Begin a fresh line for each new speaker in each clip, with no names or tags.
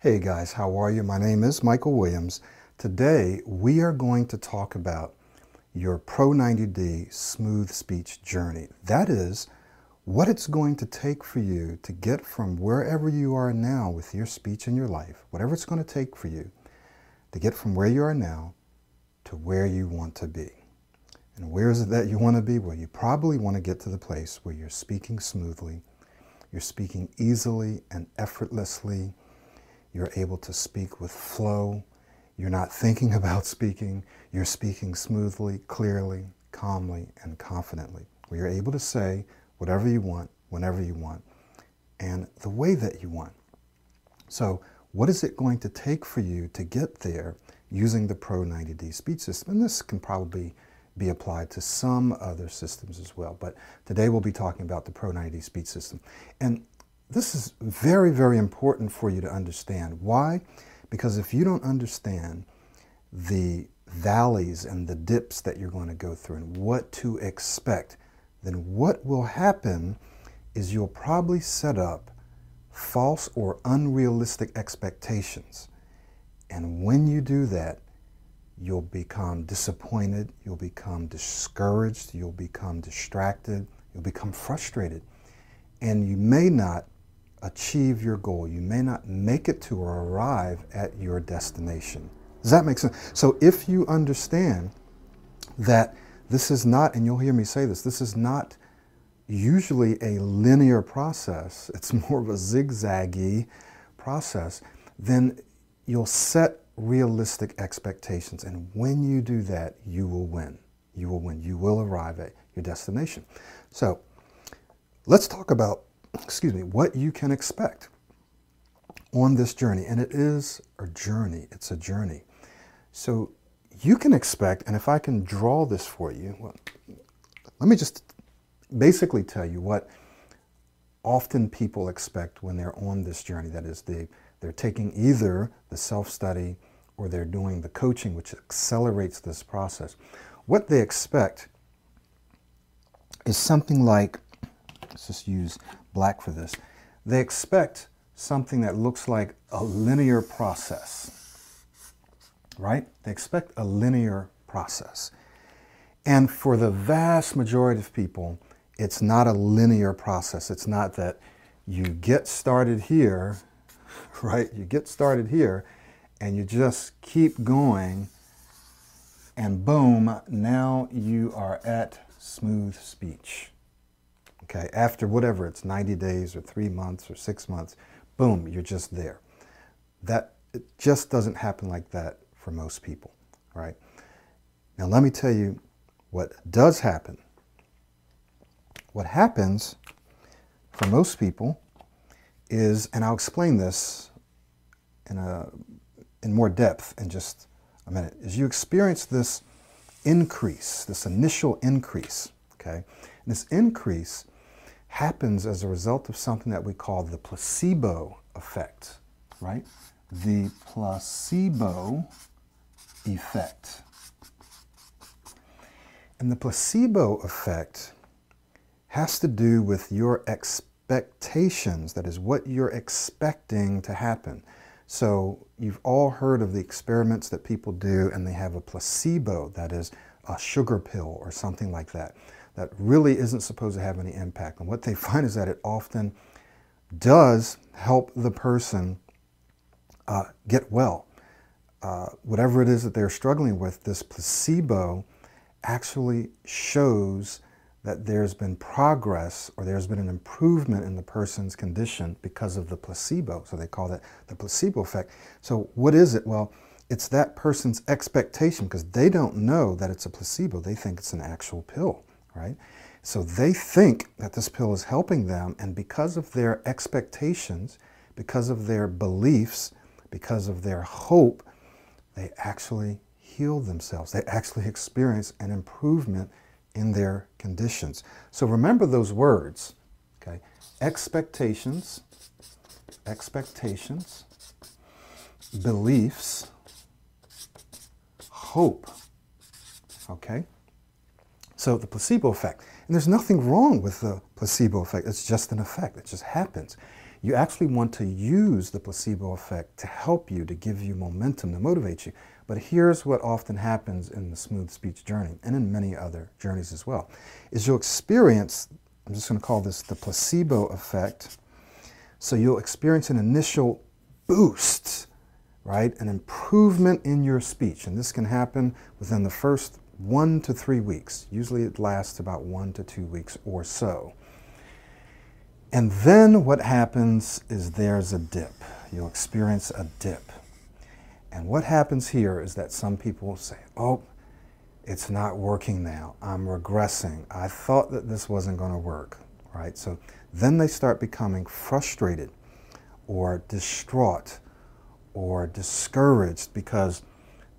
Hey guys, how are you? My name is Michael Williams. Today we are going to talk about your Pro 90D smooth speech journey. That is what it's going to take for you to get from wherever you are now with your speech in your life, whatever it's going to take for you to get from where you are now to where you want to be. And where is it that you want to be? Well, you probably want to get to the place where you're speaking smoothly, you're speaking easily and effortlessly you're able to speak with flow. You're not thinking about speaking. You're speaking smoothly, clearly, calmly, and confidently. Where you're able to say whatever you want, whenever you want, and the way that you want. So, what is it going to take for you to get there using the Pro 90D speech system? And this can probably be applied to some other systems as well. But today we'll be talking about the Pro 90D speech system. And this is very, very important for you to understand. Why? Because if you don't understand the valleys and the dips that you're going to go through and what to expect, then what will happen is you'll probably set up false or unrealistic expectations. And when you do that, you'll become disappointed, you'll become discouraged, you'll become distracted, you'll become frustrated. And you may not achieve your goal. You may not make it to or arrive at your destination. Does that make sense? So if you understand that this is not, and you'll hear me say this, this is not usually a linear process, it's more of a zigzaggy process, then you'll set realistic expectations. And when you do that, you will win. You will win. You will arrive at your destination. So let's talk about excuse me, what you can expect on this journey. And it is a journey, it's a journey. So you can expect, and if I can draw this for you, well, let me just basically tell you what often people expect when they're on this journey. That is, they, they're taking either the self study or they're doing the coaching, which accelerates this process. What they expect is something like, let's just use black for this. They expect something that looks like a linear process, right? They expect a linear process. And for the vast majority of people, it's not a linear process. It's not that you get started here, right? You get started here and you just keep going, and boom, now you are at smooth speech. Okay, after whatever it's 90 days or three months or six months, boom, you're just there. That it just doesn't happen like that for most people, right? Now let me tell you what does happen. What happens for most people is, and I'll explain this in a in more depth in just a minute, is you experience this increase, this initial increase, okay? And this increase happens as a result of something that we call the placebo effect, right? The placebo effect. And the placebo effect has to do with your expectations, that is, what you're expecting to happen. So, you've all heard of the experiments that people do, and they have a placebo, that is, a sugar pill or something like that that really isn't supposed to have any impact. And what they find is that it often does help the person uh, get well. Uh, whatever it is that they're struggling with, this placebo actually shows that there's been progress or there's been an improvement in the person's condition because of the placebo. So they call that the placebo effect. So, what is it? Well, it's that person's expectation because they don't know that it's a placebo. They think it's an actual pill right? So they think that this pill is helping them, and because of their expectations, because of their beliefs, because of their hope, they actually heal themselves. They actually experience an improvement in their conditions. So remember those words, okay? Expectations, expectations, beliefs, hope, okay? So the placebo effect. And there's nothing wrong with the placebo effect. It's just an effect. It just happens. You actually want to use the placebo effect to help you, to give you momentum, to motivate you. But here's what often happens in the smooth speech journey and in many other journeys as well, is you'll experience, I'm just going to call this the placebo effect. So you'll experience an initial boost, right? An improvement in your speech. And this can happen within the first one to three weeks. Usually it lasts about one to two weeks or so. And then what happens is there's a dip. You'll experience a dip. And what happens here is that some people say, oh, it's not working now. I'm regressing. I thought that this wasn't going to work, right? So then they start becoming frustrated or distraught or discouraged because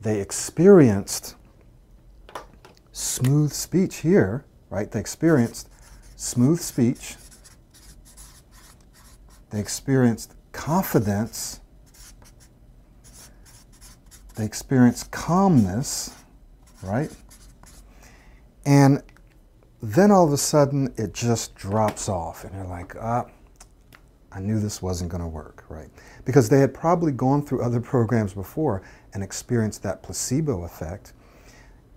they experienced smooth speech here, right? They experienced smooth speech they experienced confidence. They experienced calmness, right? And then all of a sudden it just drops off, and they're like, ah, I knew this wasn't going to work, right? Because they had probably gone through other programs before and experienced that placebo effect.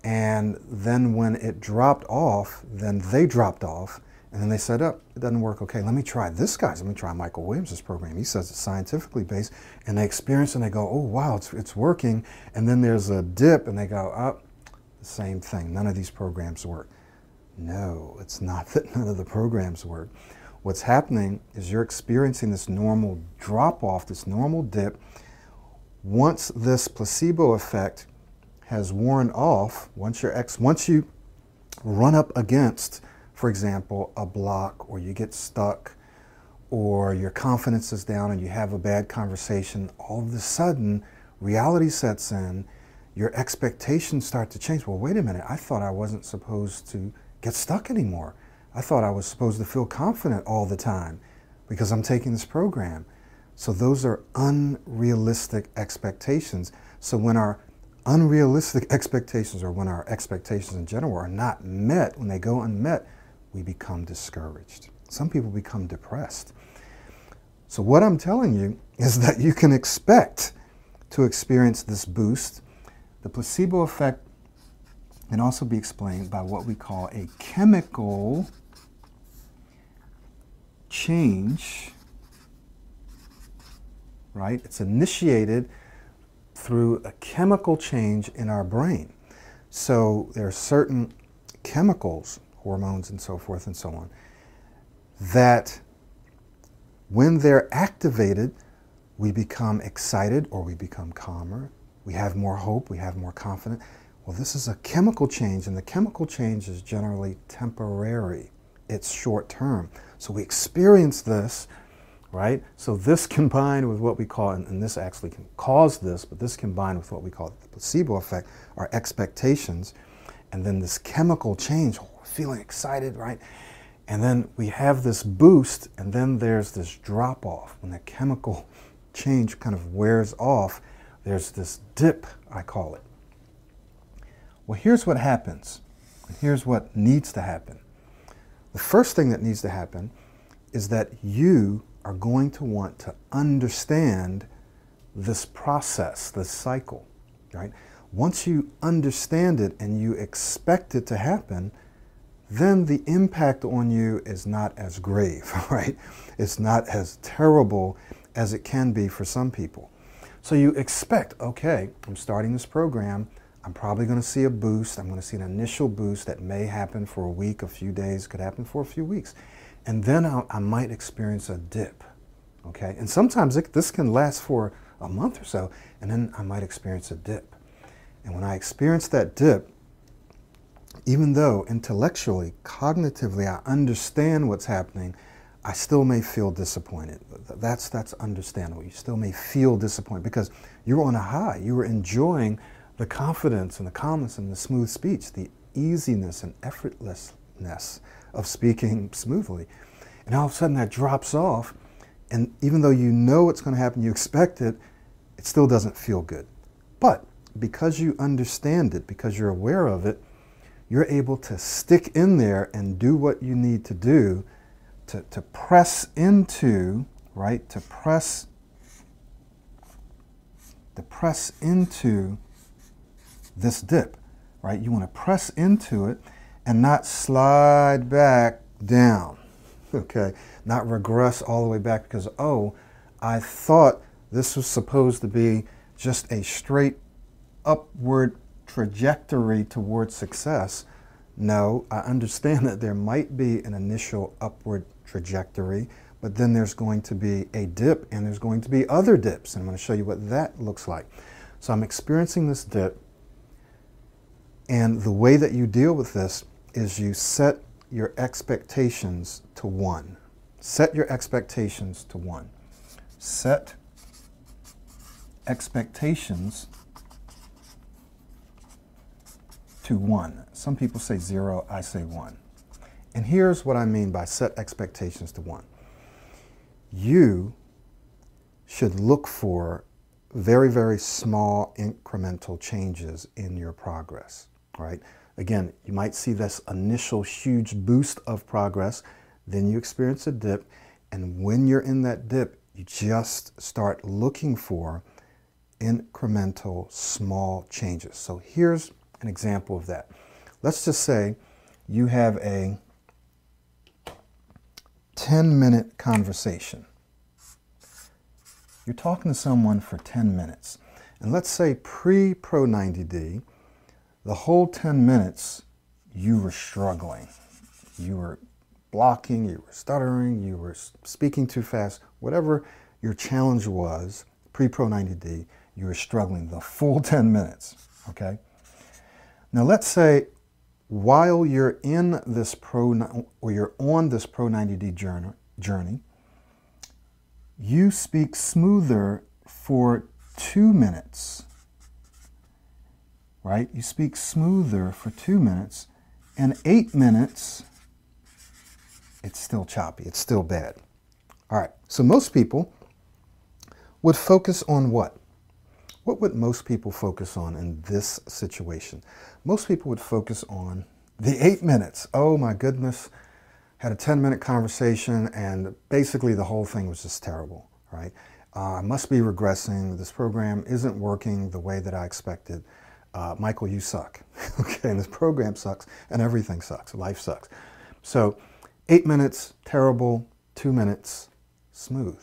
And then when it dropped off, then they dropped off and then they said, oh, it doesn't work. Okay, let me try this guy's. Let me try Michael Williams' program. He says it's scientifically based. And they experience and they go, oh, wow, it's, it's working. And then there's a dip and they go, oh, the same thing. None of these programs work. No, it's not that none of the programs work. What's happening is you're experiencing this normal drop off, this normal dip. Once this placebo effect has worn off, once, your ex, once you run up against for example, a block or you get stuck or your confidence is down and you have a bad conversation, all of a sudden reality sets in, your expectations start to change. Well, wait a minute, I thought I wasn't supposed to get stuck anymore. I thought I was supposed to feel confident all the time because I'm taking this program. So those are unrealistic expectations. So when our unrealistic expectations or when our expectations in general are not met, when they go unmet, we become discouraged. Some people become depressed. So, what I'm telling you is that you can expect to experience this boost. The placebo effect can also be explained by what we call a chemical change, right? It's initiated through a chemical change in our brain. So, there are certain chemicals hormones and so forth and so on, that when they're activated, we become excited or we become calmer. We have more hope, we have more confidence. Well, this is a chemical change, and the chemical change is generally temporary. It's short term. So we experience this, right? So this combined with what we call, and this actually can cause this, but this combined with what we call the placebo effect, our expectations, and then this chemical change, oh, feeling excited, right? And then we have this boost, and then there's this drop off. When the chemical change kind of wears off, there's this dip, I call it. Well, here's what happens, and here's what needs to happen. The first thing that needs to happen is that you are going to want to understand this process, this cycle, right? Once you understand it and you expect it to happen, then the impact on you is not as grave, right? It's not as terrible as it can be for some people. So you expect, okay, I'm starting this program. I'm probably going to see a boost. I'm going to see an initial boost that may happen for a week, a few days, could happen for a few weeks. And then I'll, i might experience a dip, okay? And sometimes it, this can last for a month or so, and then I might experience a dip. And when I experience that dip, even though intellectually, cognitively, I understand what's happening, I still may feel disappointed. That's, that's understandable. You still may feel disappointed because you were on a high. You were enjoying the confidence and the calmness and the smooth speech, the easiness and effortlessness of speaking smoothly. And all of a sudden that drops off. And even though you know what's going to happen, you expect it, it still doesn't feel good. But because you understand it, because you're aware of it, you're able to stick in there and do what you need to do to, to press into right? To press to press into this dip, right? You want to press into it and not slide back down, okay? Not regress all the way back because, oh, I thought this was supposed to be just a straight upward trajectory towards success. No, I understand that there might be an initial upward trajectory, but then there's going to be a dip and there's going to be other dips. And I'm going to show you what that looks like. So I'm experiencing this dip. And the way that you deal with this is you set your expectations to one. Set your expectations to one. Set expectations to one. Some people say zero, I say one. And here's what I mean by set expectations to one you should look for very, very small incremental changes in your progress, right? Again, you might see this initial huge boost of progress, then you experience a dip, and when you're in that dip, you just start looking for incremental small changes. So here's an example of that. Let's just say you have a 10 minute conversation. You're talking to someone for 10 minutes. And let's say pre Pro 90D, the whole 10 minutes you were struggling. You were blocking, you were stuttering, you were speaking too fast, whatever your challenge was pre Pro 90D, you were struggling the full 10 minutes. Okay? Now let's say while you're in this pro or you're on this pro 90D journey, journey, you speak smoother for two minutes. Right? You speak smoother for two minutes, and eight minutes, it's still choppy, it's still bad. All right, so most people would focus on what? What would most people focus on in this situation? Most people would focus on the eight minutes. Oh my goodness. Had a 10 minute conversation, and basically the whole thing was just terrible, right? Uh, I must be regressing. This program isn't working the way that I expected. Uh, Michael, you suck. okay, and this program sucks, and everything sucks. Life sucks. So, eight minutes, terrible. Two minutes, smooth.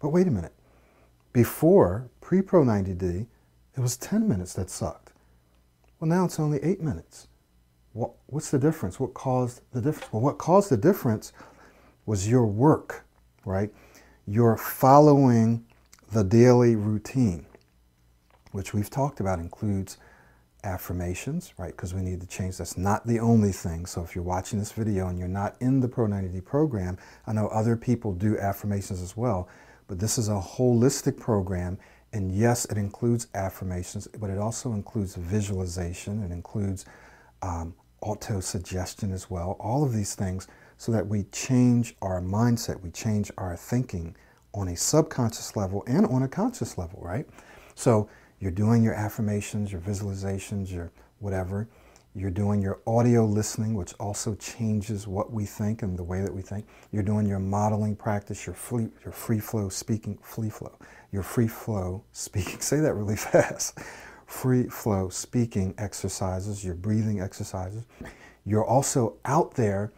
But wait a minute. Before pre Pro 90D, it was 10 minutes that sucked. Well, now it's only eight minutes. What, what's the difference? What caused the difference? Well, what caused the difference was your work, right? You're following the daily routine, which we've talked about includes affirmations, right? Because we need to change. That's not the only thing. So if you're watching this video and you're not in the Pro 90D program, I know other people do affirmations as well, but this is a holistic program and yes, it includes affirmations, but it also includes visualization. It includes um, auto suggestion as well. All of these things so that we change our mindset, we change our thinking on a subconscious level and on a conscious level, right? So you're doing your affirmations, your visualizations, your whatever. You're doing your audio listening, which also changes what we think and the way that we think. You're doing your modeling practice, your free, your free flow speaking, free flow, your free flow speaking. Say that really fast. Free flow speaking exercises, your breathing exercises. You're also out there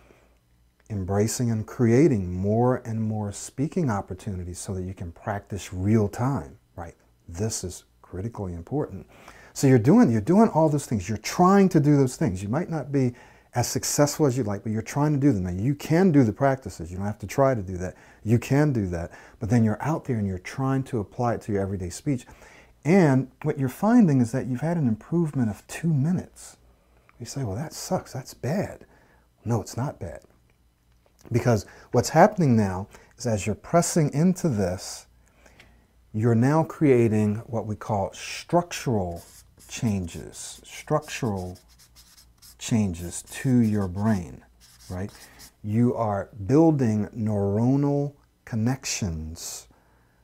embracing and creating more and more speaking opportunities so that you can practice real time, right? This is critically important. So you're doing you're doing all those things. You're trying to do those things. You might not be as successful as you'd like, but you're trying to do them. Now you can do the practices. You don't have to try to do that. You can do that. But then you're out there and you're trying to apply it to your everyday speech. And what you're finding is that you've had an improvement of two minutes. You say, well, that sucks. That's bad. No, it's not bad. Because what's happening now is as you're pressing into this, you're now creating what we call structural changes, structural changes to your brain, right? You are building neuronal connections,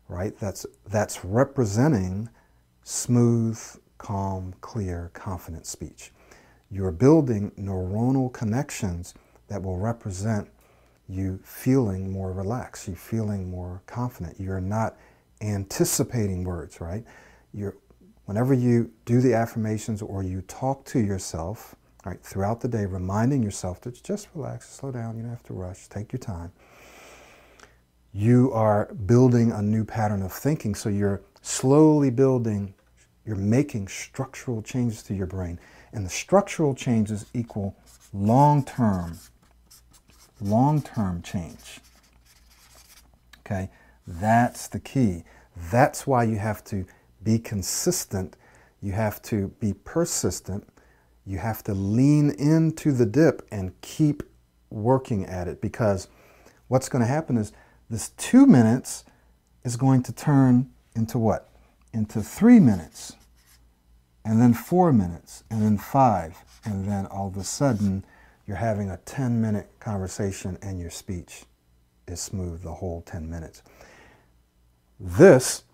right? That's, that's representing smooth, calm, clear, confident speech. You're building neuronal connections that will represent you feeling more relaxed, you feeling more confident. You're not anticipating words, right? You're, whenever you do the affirmations or you talk to yourself, right, throughout the day, reminding yourself to just relax, slow down, you don't have to rush, take your time. You are building a new pattern of thinking, so you're slowly building, you're making structural changes to your brain. And the structural changes equal long term, long term change. Okay? That's the key. That's why you have to be consistent. You have to be persistent. You have to lean into the dip and keep working at it because what's going to happen is this two minutes is going to turn into what? Into three minutes, and then four minutes, and then five, and then all of a sudden you're having a 10 minute conversation and your speech is smooth the whole 10 minutes. This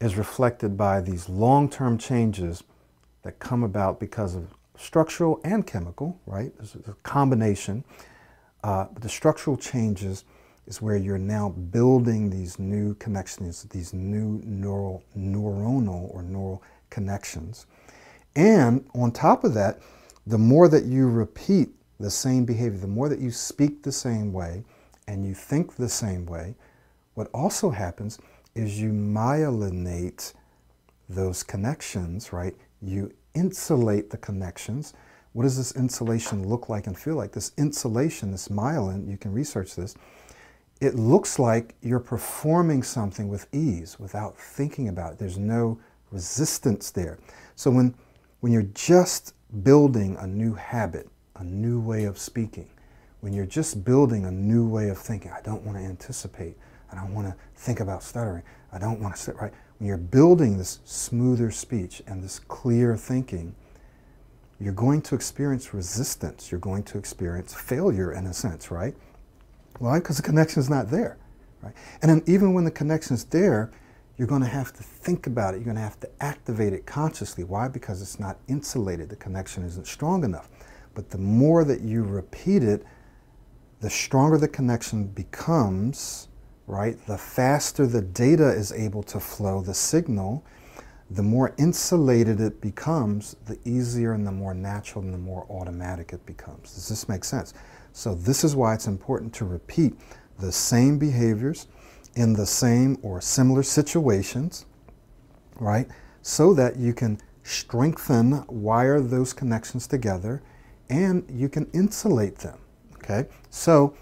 is reflected by these long term changes that come about because of structural and chemical, right? There's a combination. Uh, the structural changes is where you're now building these new connections, these new neural, neuronal or neural connections. And on top of that, the more that you repeat the same behavior, the more that you speak the same way and you think the same way, what also happens is you myelinate those connections, right? You insulate the connections. What does this insulation look like and feel like? This insulation, this myelin, you can research this, it looks like you're performing something with ease without thinking about it. There's no resistance there. So when, when you're just building a new habit, a new way of speaking, when you're just building a new way of thinking, I don't want to anticipate, I don't want to think about stuttering, I don't want to sit right. When you're building this smoother speech and this clear thinking, you're going to experience resistance. You're going to experience failure in a sense, right? Why? Because the connection is not there. Right? And then even when the connection is there, you're going to have to think about it. You're going to have to activate it consciously. Why? Because it's not insulated. The connection isn't strong enough. But the more that you repeat it, the stronger the connection becomes, right? The faster the data is able to flow, the signal, the more insulated it becomes, the easier and the more natural and the more automatic it becomes. Does this make sense? So this is why it's important to repeat the same behaviors in the same or similar situations, right? So that you can strengthen, wire those connections together, and you can insulate them, okay? So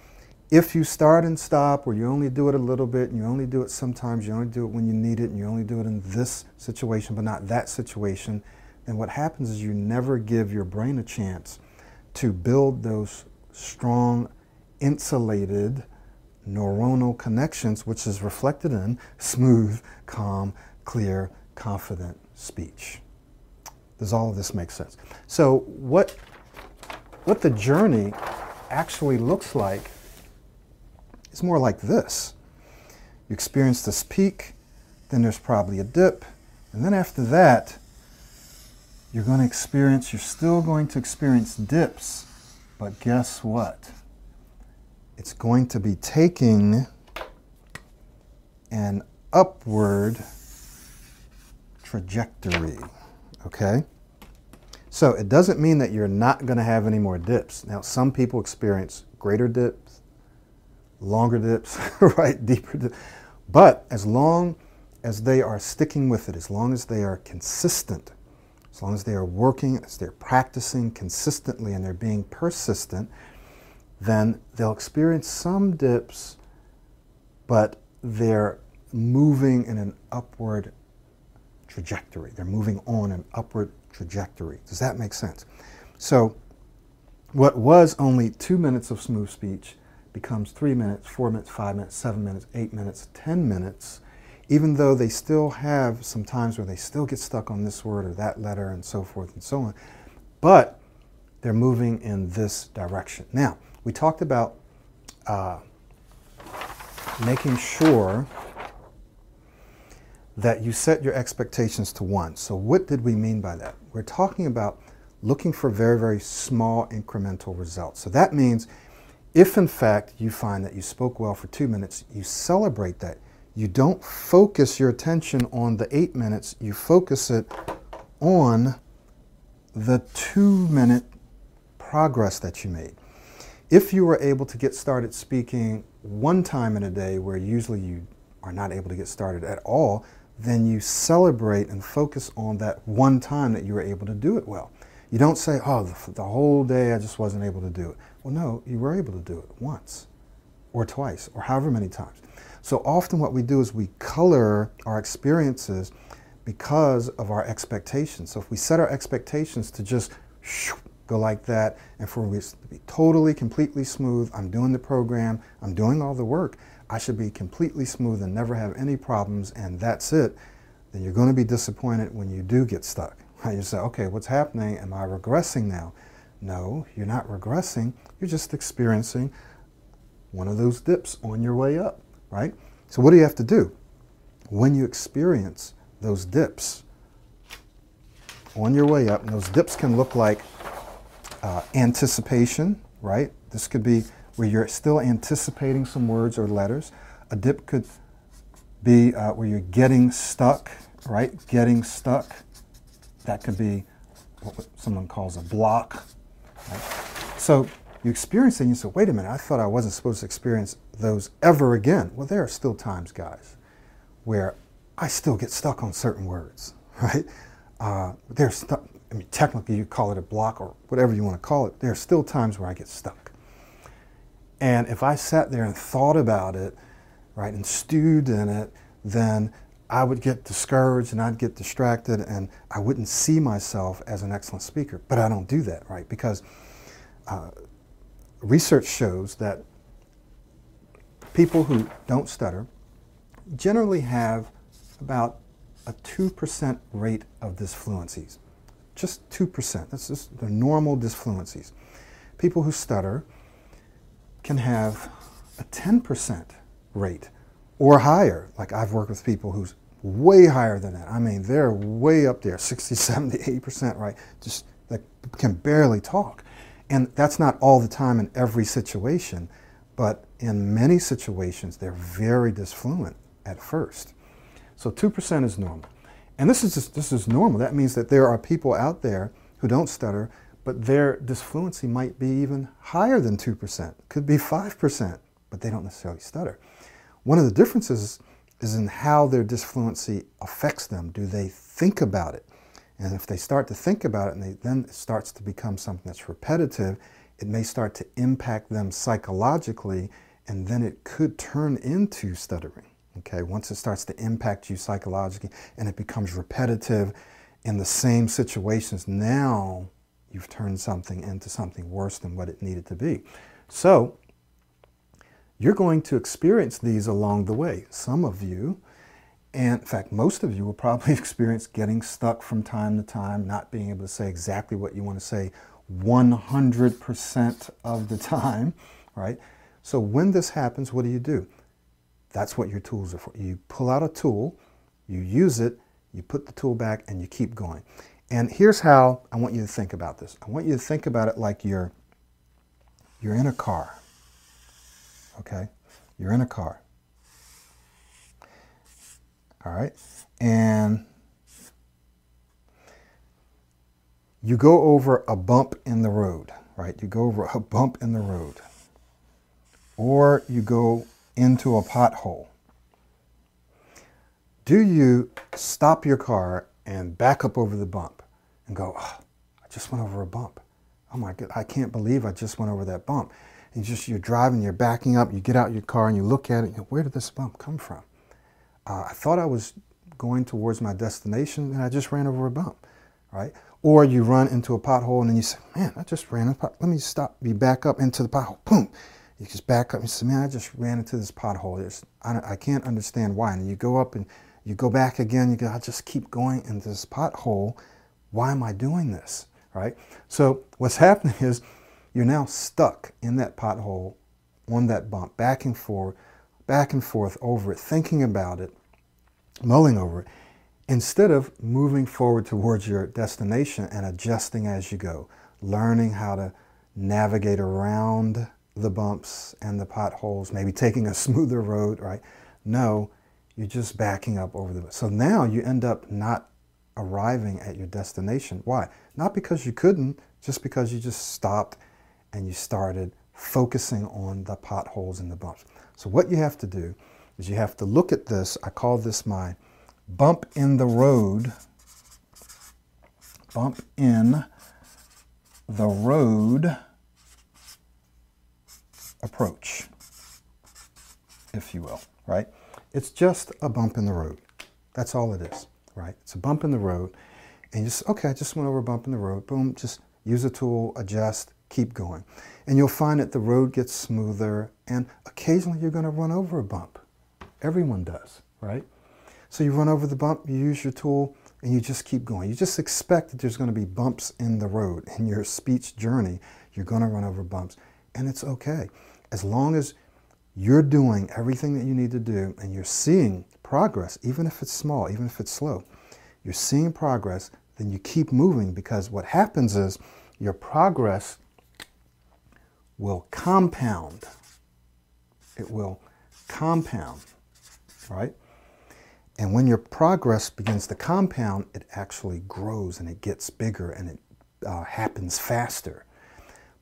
if you start and stop, or you only do it a little bit, and you only do it sometimes, you only do it when you need it, and you only do it in this situation, but not that situation, then what happens is you never give your brain a chance to build those strong, insulated neuronal connections, which is reflected in smooth, calm, clear, confident speech. Does all of this make sense? So, what, what the journey actually looks like is more like this. You experience this peak, then there's probably a dip, and then after that, you're going to experience, you're still going to experience dips but guess what? It's going to be taking an upward trajectory. Okay? So it doesn't mean that you're not going to have any more dips. Now, some people experience greater dips, longer dips, right? Deeper dips. But as long as they are sticking with it, as long as they are consistent, as long as they are working, as they're practicing consistently and they're being persistent, then they'll experience some dips, but they're moving in an upward trajectory. They're moving on an upward trajectory. Does that make sense? So, what was only two minutes of smooth speech becomes three minutes, four minutes, five minutes, seven minutes, eight minutes, ten minutes even though they still have some times where they still get stuck on this word or that letter and so forth and so on, but they're moving in this direction. Now, we talked about uh, making sure that you set your expectations to one. So, what did we mean by that? We're talking about looking for very, very small incremental results. So, that means If in fact you find that you spoke well for two minutes, you celebrate that. You don't focus your attention on the eight minutes, you focus it on the two minute progress that you made. If you were able to get started speaking one time in a day where usually you are not able to get started at all, then you celebrate and focus on that one time that you were able to do it well. You don't say, oh, the, the, whole day I just wasn't able to do it. Well, no, you were able to do it once or twice or however many times. So often what we do is we color our experiences because of our expectations. So if we set our expectations to just go like that and for it to be totally, completely smooth, I'm doing the program, I'm doing all the work, I should be completely smooth and never have any problems and that's it, then you're going to be disappointed when you do get stuck. You say, okay, what's happening? Am I regressing now? No, you're not regressing. You're just experiencing one of those dips on your way up, right? So what do you have to do? When you experience those dips on your way up, and those dips can look like uh, anticipation, right? This could be where you're still anticipating some words or letters. A dip could be uh, where you're getting stuck, right? Getting stuck. That could be what someone calls a block. Right? So you experience it and you say, wait a minute, I thought I wasn't supposed to experience those ever again. Well, there are still times, guys, where I still get stuck on certain words, right? Uh, there's stuck, I mean, technically you call it a block or whatever you want to call it. There are still times where I get stuck. And if I sat there and thought about it, right, and stewed in it, then I would get discouraged and I'd get distracted and I wouldn't see myself as an excellent speaker. But I don't do that, right? Because uh, research shows that people who don't stutter generally have about a 2% rate of disfluencies. Just 2%. That's just the normal disfluencies. People who stutter can have a 10% rate or higher. Like I've worked with people who's way higher than that. I mean, they're way up there, 60, 70, 80%, right? Just that can barely talk. And that's not all the time in every situation, but in many situations, they're very disfluent at first. So 2% is normal. And this is just, this is normal. That means that there are people out there who don't stutter, but their disfluency might be even higher than 2%, could be 5%, but they don't necessarily stutter. One of the differences is in how their disfluency affects them. Do they think about it? And if they start to think about it and they, then it starts to become something that's repetitive, it may start to impact them psychologically, and then it could turn into stuttering. Okay, once it starts to impact you psychologically and it becomes repetitive in the same situations, now you've turned something into something worse than what it needed to be. So, you're going to experience these along the way. Some of you, and in fact, most of you will probably experience getting stuck from time to time, not being able to say exactly what you want to say 100% of the time, right? So when this happens, what do you do? That's what your tools are for. You pull out a tool, you use it, you put the tool back, and you keep going. And here's how I want you to think about this. I want you to think about it like you're, you're in a car okay? You're in a car. All right? And you go over a bump in the road, right? You go over a bump in the road. Or you go into a pothole. Do you stop your car and back up over the bump and go, oh, I just went over a bump. Oh my God, I can't believe I just went over that bump and just you're driving, you're backing up, you get out your car and you look at it, go, where did this bump come from? Uh, I thought I was going towards my destination and I just ran over a bump, right? Or you run into a pothole and then you say, man, I just ran into Let me stop. You back up into the pothole. Boom. You just back up and say, man, I just ran into this pothole. I, I can't understand why. And you go up and you go back again. You go, I just keep going into this pothole. Why am I doing this? Right? So what's happening is you're now stuck in that pothole, on that bump, back and forth, back and forth over it, thinking about it, mulling over it, instead of moving forward towards your destination and adjusting as you go, learning how to navigate around the bumps and the potholes, maybe taking a smoother road, right? No, you're just backing up over the. So now you end up not arriving at your destination. Why? Not because you couldn't, just because you just stopped and you started focusing on the potholes and the bumps. So what you have to do is you have to look at this. I call this my bump in the road. Bump in the road approach, if you will, right? It's just a bump in the road. That's all it is, right? It's a bump in the road. And you just, okay, I just went over a bump in the road. Boom, just use a tool, adjust, keep going. And you'll find that the road gets smoother and occasionally you're going to run over a bump. Everyone does, right? So you run over the bump, you use your tool, and you just keep going. You just expect that there's going to be bumps in the road. In your speech journey, you're going to run over bumps, and it's okay. As long as you're doing everything that you need to do and you're seeing progress, even if it's small, even if it's slow, you're seeing progress, then you keep moving because what happens is your progress will compound. It will compound, right? And when your progress begins to compound, it actually grows and it gets bigger and it uh, happens faster.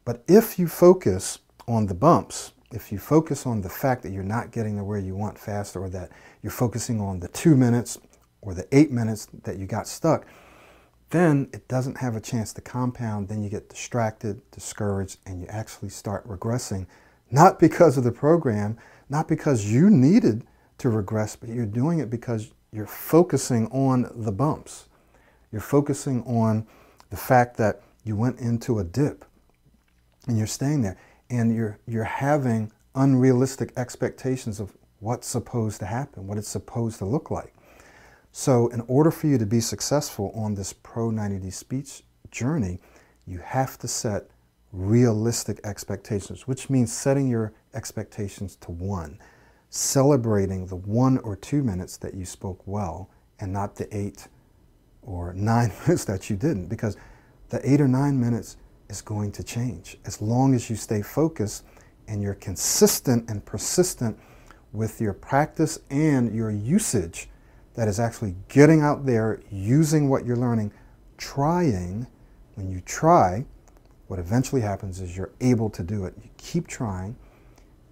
But if you focus on the bumps, if you focus on the fact that you're not getting to where you want faster or that you're focusing on the two minutes or the eight minutes that you got stuck, then it doesn't have a chance to compound. Then you get distracted, discouraged, and you actually start regressing, not because of the program, not because you needed to regress, but you're doing it because you're focusing on the bumps. You're focusing on the fact that you went into a dip and you're staying there and you're, you're having unrealistic expectations of what's supposed to happen, what it's supposed to look like. So, in order for you to be successful on this Pro 90D speech journey, you have to set realistic expectations, which means setting your expectations to one, celebrating the one or two minutes that you spoke well and not the eight or nine minutes that you didn't, because the eight or nine minutes is going to change as long as you stay focused and you're consistent and persistent with your practice and your usage that is actually getting out there, using what you're learning, trying. When you try, what eventually happens is you're able to do it. You keep trying,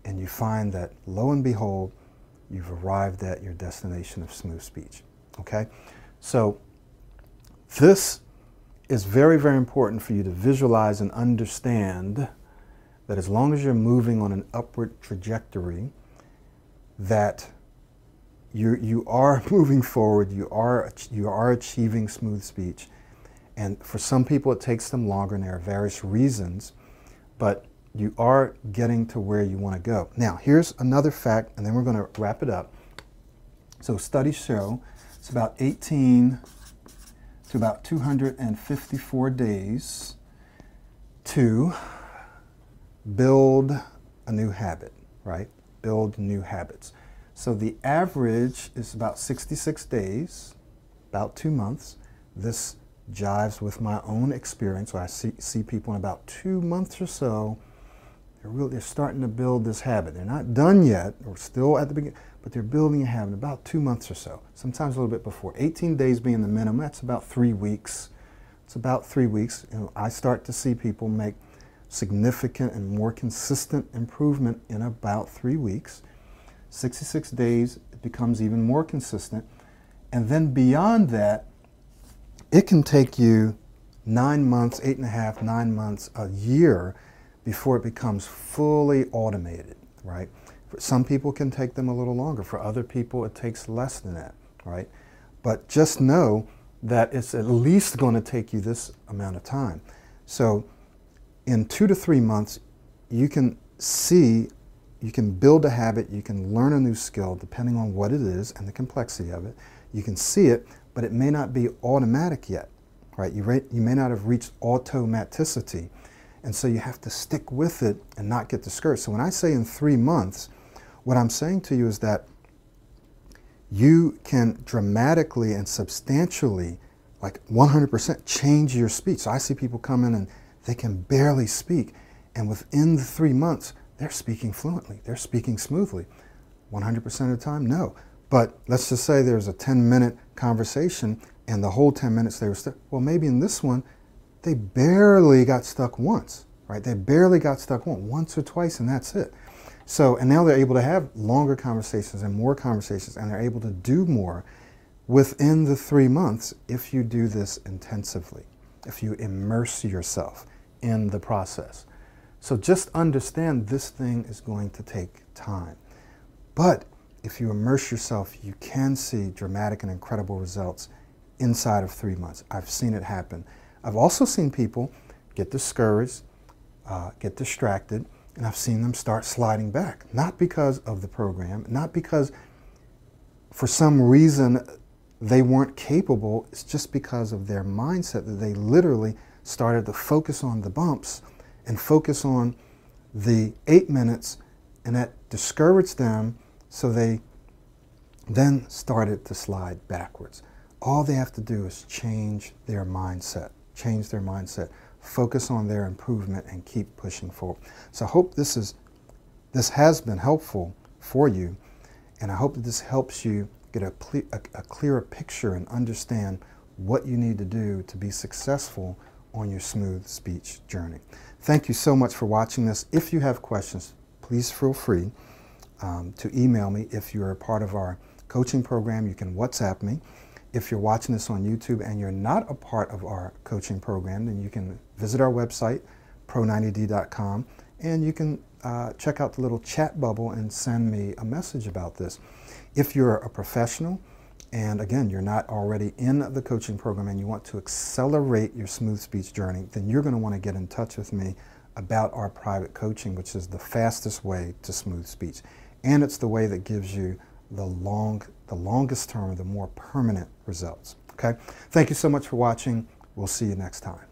and you find that lo and behold, you've arrived at your destination of smooth speech. Okay? So, this is very, very important for you to visualize and understand that as long as you're moving on an upward trajectory, that you you are moving forward. You are you are achieving smooth speech, and for some people it takes them longer, and there are various reasons, but you are getting to where you want to go. Now, here's another fact, and then we're going to wrap it up. So, studies show it's about 18 to about 254 days to build a new habit, right? Build new habits. So the average is about 66 days, about two months. This jives with my own experience. So I see, see people in about two months or so, they're really they're starting to build this habit. They're not done yet, or still at the beginning, but they're building a habit about two months or so, sometimes a little bit before. 18 days being the minimum, that's about three weeks. It's about three weeks. I start to see people make significant and more consistent improvement in about three weeks. 66 days, it becomes even more consistent. And then beyond that, it can take you nine months, eight and a half, nine months, a year before it becomes fully automated, right? For some people can take them a little longer. For other people, it takes less than that, right? But just know that it's at least going to take you this amount of time. So in two to three months, you can see you can build a habit, you can learn a new skill depending on what it is and the complexity of it. You can see it, but it may not be automatic yet, right? You, rate, you may not have reached automaticity. And so you have to stick with it and not get discouraged. So when I say in three months, what I'm saying to you is that you can dramatically and substantially, like 100%, change your speech. So I see people come in and they can barely speak. And within the three months, they're speaking fluently, they're speaking smoothly. 100% of the time, no. But let's just say there's a 10 minute conversation and the whole 10 minutes they were. Well, maybe in this one, they barely got stuck once, right? They barely got stuck once, once or twice, and that's it. So, and now they're able to have longer conversations and more conversations, and they're able to do more within the three months if you do this intensively, if you immerse yourself in the process. So just understand this thing is going to take time. But if you immerse yourself, you can see dramatic and incredible results inside of three months. I've seen it happen. I've also seen people get discouraged, uh, get distracted, and I've seen them start sliding back. Not because of the program, not because for some reason they weren't capable, it's just because of their mindset that they literally started to focus on the bumps and focus on the eight minutes, and that discouraged them so they then started to slide backwards. All they have to do is change their mindset, change their mindset, focus on their improvement, and keep pushing forward. So I hope this is this has been helpful for you, and I hope that this helps you get a, a, a clearer picture and understand what you need to do to be successful on your smooth speech journey. Thank you so much for watching this. If you have questions, please feel free um, to email me. If you're a part of our coaching program, you can WhatsApp me. If you're watching this on YouTube and you're not a part of our coaching program, then you can visit our website, pro90d.com, and you can uh, check out the little chat bubble and send me a message about this. If you're a professional, and again, you're not already in the coaching program and you want to accelerate your smooth speech journey, then you're going to want to get in touch with me about our private coaching, which is the fastest way to smooth speech. And it's the way that gives you the long, the longest term, the more permanent results. Okay? Thank you so much for watching. We'll see you next time.